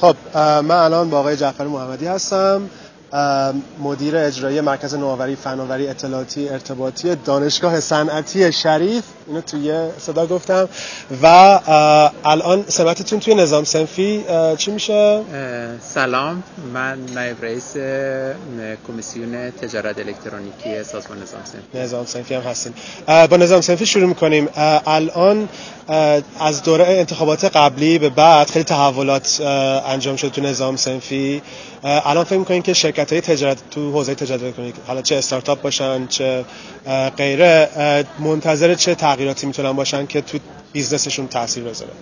خب من الان با آقای جعفر محمدی هستم. مدیر اجرایی مرکز نوآوری فناوری اطلاعاتی ارتباطی دانشگاه صنعتی شریف. اینو توی صدا گفتم. و الان سمتتون توی نظام سنفی چی میشه؟ سلام. من نایب رئیس کمیسیون تجارت الکترونیکی سازمان نظام سنفی. نظام سنفی هم هستیم. با نظام سنفی شروع می‌کنیم. الان از دوره انتخابات قبلی به بعد خیلی تحولات انجام شد تو نظام صنفی. الان فکر می‌کنین که شرکت های تجارت تو حوزه تجارت الکترونیک حالا چه استارتاپ باشن چه غیره منتظر چه تغییراتی می‌تونن باشن که تو business شون تاثیر بذاره؟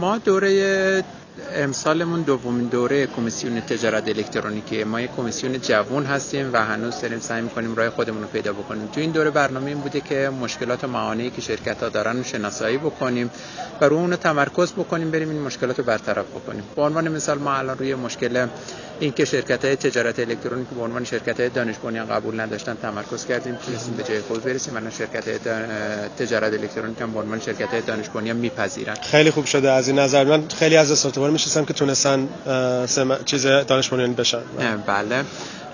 ما دوره امسالمون دومین دوره کمیسیون تجارت الکترونیکی. ما یک کمیسیون جوون هستیم و هنوز داریم سعی می‌کنیم راه خودمون رو پیدا بکنیم. تو این دوره برنامه این بوده که مشکلات و موانعی که شرکت ها دارن رو شناسایی بکنیم و رو اون تمرکز بکنیم بریم این مشکلات رو برطرف بکنیم. به عنوان مثال ما الان روی مشکل اینکه شرکت های تجارت الکترونیک به عنوان شرکت های دانش قبول نداشتن تمرکز کردیم تونستیم به جای خود برسیم. الان شرکت های تجارت الکترونیک هم به عنوان شرکت های دانش میپذیرن. خیلی خوب شده از این نظر. من خیلی از استارتاپ‌ها می‌شناسم که تونستن چیز دانش بشن. بله.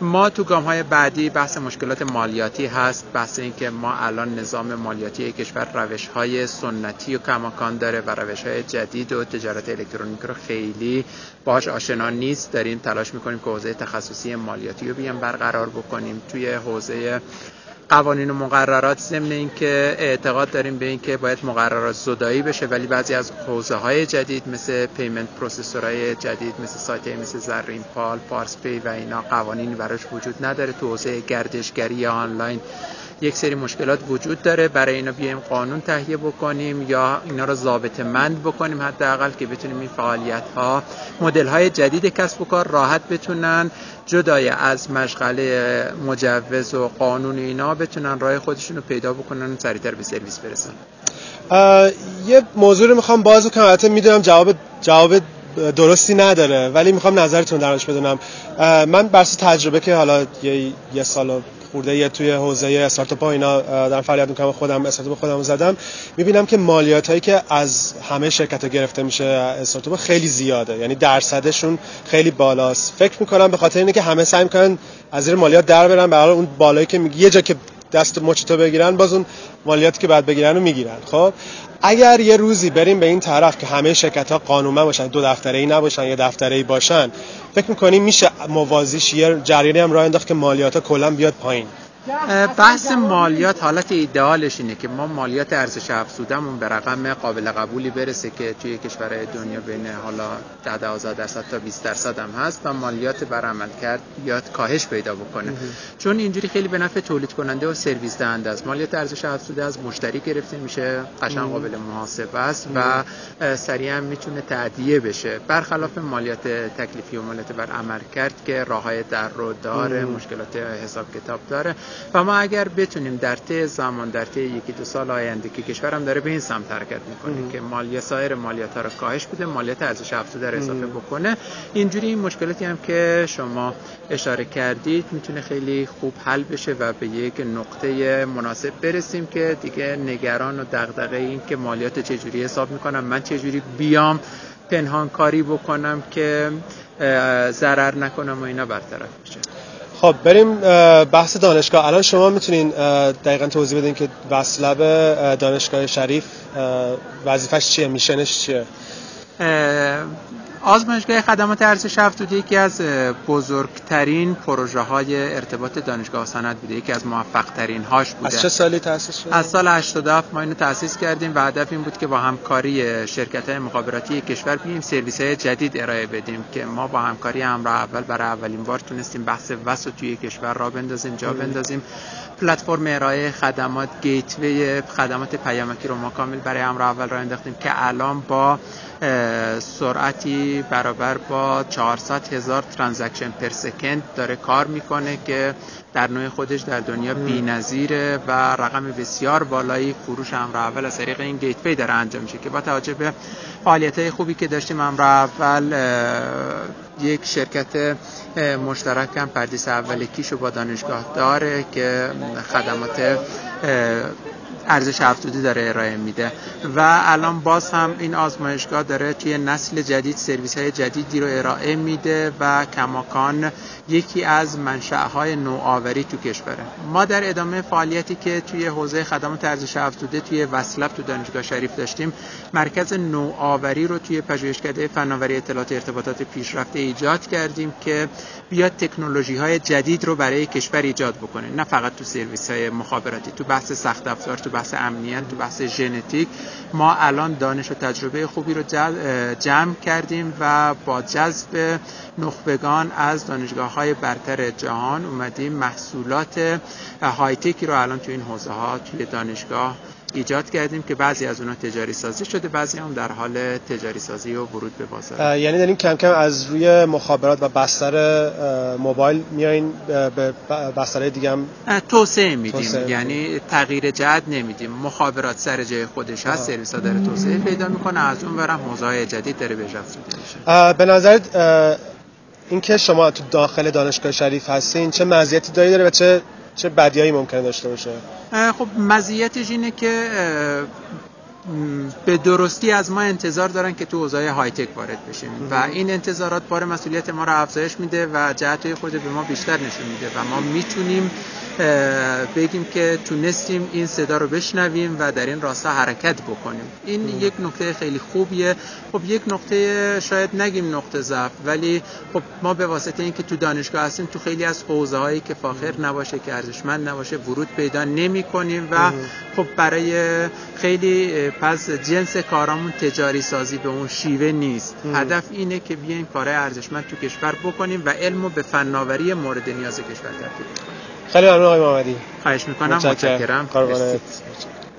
ما تو گام های بعدی بحث مشکلات مالیاتی هست بحث این که ما الان نظام مالیاتی کشور روش های سنتی و کماکان داره و روش های جدید و تجارت الکترونیک رو خیلی باهاش آشنا نیست. داریم تلاش می‌کنیم که حوزه تخصصی مالیاتی رو بیان برقرار بکنیم. توی حوزه قوانین و مقررات ضمن اینکه اعتقاد داریم به اینکه باید مقررات زدایی بشه ولی بعضی از حوزه های جدید مثل payment processor های جدید مثل سایت مثل زرین پال پارس پی و اینا قوانینی براش وجود نداره. تو حوزه گردشگری آنلاین یک سری مشکلات وجود داره. برای اینا بیایم قانون تهیه بکنیم یا اینا رو ضابط مند بکنیم حداقل که بتونیم این فعالیت ها مدل های جدید کسب و کار راحت بتونن جدای از مشغله مجوز و قانون اینا بتونن راه خودشون رو پیدا بکنن و سریعتر به سرویس برسن. یه موضوع رو می‌خوام باز کنم البته می‌دونم جواب جواب درستی نداره ولی می‌خوام نظرتون درش بدونم. من بر تجربه که حالا یه, یه سال خورده توی حوزه استارتاپ ها اینا در فعالیت می‌کنم خودم استارتاپ خودم زدم. می‌بینم که مالیات هایی که از همه شرکت ها گرفته میشه استارتاپ خیلی زیاده. یعنی درصدشون خیلی بالاست. فکر می‌کنم به خاطر اینه که همه سعی می‌کنن از زیر مالیات در برن. برای اون بالایی که میگی یه جا که دست مچتو بگیرن باز اون مالیاتی که بعد بگیرن رو می‌گیرن. خب اگر یه روزی بریم به این طرف که همه شرکت ها باشن دو دفتره ای نباشن یه دفتره ای باشن فکر می‌کنیم میشه موازیش یه جریانی هم راه انداخت که مالیات ها کلا بیاد پایین؟ بحث مالیات حالت ایدئالش اینه که ما مالیات ارزش افزودهمون به رقم قابل قبولی برسه که توی کشورهای دنیا بین حالا 10 12 درصد تا 20 درصد هم هست و مالیات بر عمل کرد بیاد کاهش پیدا بکنه. چون اینجوری خیلی به نفع تولید کننده و سرویس دهنده است. مالیات ارزش افزوده از مشتری گرفته میشه قشنگ قابل محاسبه است و سریعا می‌تونه تعدیه بشه. برخلاف مالیات تکلیفی و مالیات بر عمل کرد که راههای در رو داره مشکلات حساب کتاب داره و ما اگر بتونیم در طی زمان در طی یکی دو سال آینده که کشورم داره به این سمت حرکت می‌کنه که مالیات سایر مالیات ها رو کاهش بده مالیات ارزش افزوده رو اضافه بکنه. اینجوری این مشکلاتی هم که شما اشاره کردید می‌تونه خیلی خوب حل بشه و به یک نقطه مناسب برسیم که دیگه نگران و دغدغه این که مالیات چجوری حساب می‌کنم من چجوری بیام پنهان کاری بکنم که ضرر نکنم و اینا برطرف بشه. خب بریم بحث دانشگاه. الان شما می‌تونین دقیقا توضیح بدین که وصلب دانشگاه شریف وظیفش چیه؟ میشنش چیه؟ آزمایشگاه خدمات ارزش افزوده یکی از بزرگترین پروژه های ارتباط دانشگاه سند بوده یکی از موفق ترین هاش بوده. از چه سالی تأسیس شد از سال 87 ما اینو تأسیس کردیم و هدف این بود که با همکاری شرکت های مخابراتی کشور بیایم سرویس های جدید ارائه بدیم که ما با همکاری همراه اول برای اولین بار تونستیم بحث وسط توی کشور را بندازیم جا بندازیم. پلتفرم ارائه خدمات gateway خدمات پیامکی رو ما کامل برای همراه اول را انداختیم که الان با سرعتی برابر با 400 هزار transaction per second داره کار می‌کنه که در نوع خودش در دنیا بی‌نظیره و رقم بسیار بالایی فروش همراه اول از طریق این gateway داره انجام میشه که با توجه به فعالیت های خوبی که داشتیم همراه اول یک شرکت مشترک هم پردیس اول کیشو با دانشگاه داره که خدمات ارزش افزوده داره ارائه میده. و الان باز هم این آزمایشگاه داره توی نسل جدید سرویس های جدیدی رو ارائه میده و کماکان یکی از منشأهای نوآوری تو کشوره. ما در ادامه فعالیتی که توی حوزه خدمات ارزش افزوده توی وصلب تو دانشگاه شریف داشتیم مرکز نوآوری رو توی پژوهشکده فناوری اطلاعات ارتباطات پیشرفته ایجاد کردیم که بیاد تکنولوژی های جدید رو برای کشور ایجاد بکنه. نه فقط تو سرویس های مخابراتی تو بحث سخت افزار تو بحث امنیت تو بحث ژنتیک. ما الان دانش و تجربه خوبی رو جمع کردیم و با جذب نخبگان از دانشگاه های برتر جهان اومدیم محصولات هایتکی رو الان تو این حوزه ها توی دانشگاه ایجاد کردیم که بعضی از اونها تجاری سازی شده بعضی هم در حال تجاری سازی و ورود به بازار. یعنی داریم کم کم از روی مخابرات و بستر موبایل میایین به بستر دیگه هم توسعه میدیم. یعنی تغییر جهت نمیدیم. مخابرات سر جای خودش هست سرویس ها داره توسعه پیدا می‌کنه از اون برم حوزه جدید داره به میشه. به نظرت اینکه شما تو داخل دانشگاه شریف هستین چه مزیتی داره و چه چه بدیایی ممکنه داشته باشه؟ خب مزیتش اینه که به درستی از ما انتظار دارن که تو حوزه های تک وارد بشیم. و این انتظارات بار مسئولیت ما رو افزایش میده و جهت خود به ما بیشتر نشون میده و ما می‌تونیم بگیم که تونستیم این صدا رو بشنویم و در این راستا حرکت بکنیم. این یک نکته خیلی خوبیه. خب یک نکته شاید نگیم نقطه ضعف ولی خب ما به واسطه اینکه تو دانشگاه هستیم تو خیلی از حوزه هایی که فاخر نباشه که ارزشمند نباشه ورود پیدا نمی کنیم و خب برای خیلی پس جنس کارامون تجاری سازی به اون شیوه نیست. هدف اینه که بیایم کارهای ارزشمند تو کشور بکنیم و علمو به فناوری مورد نیاز کشور تبدیل کنیم. خیلی ممنون آقای محمدی. خواهش می‌کنم. متشکرم.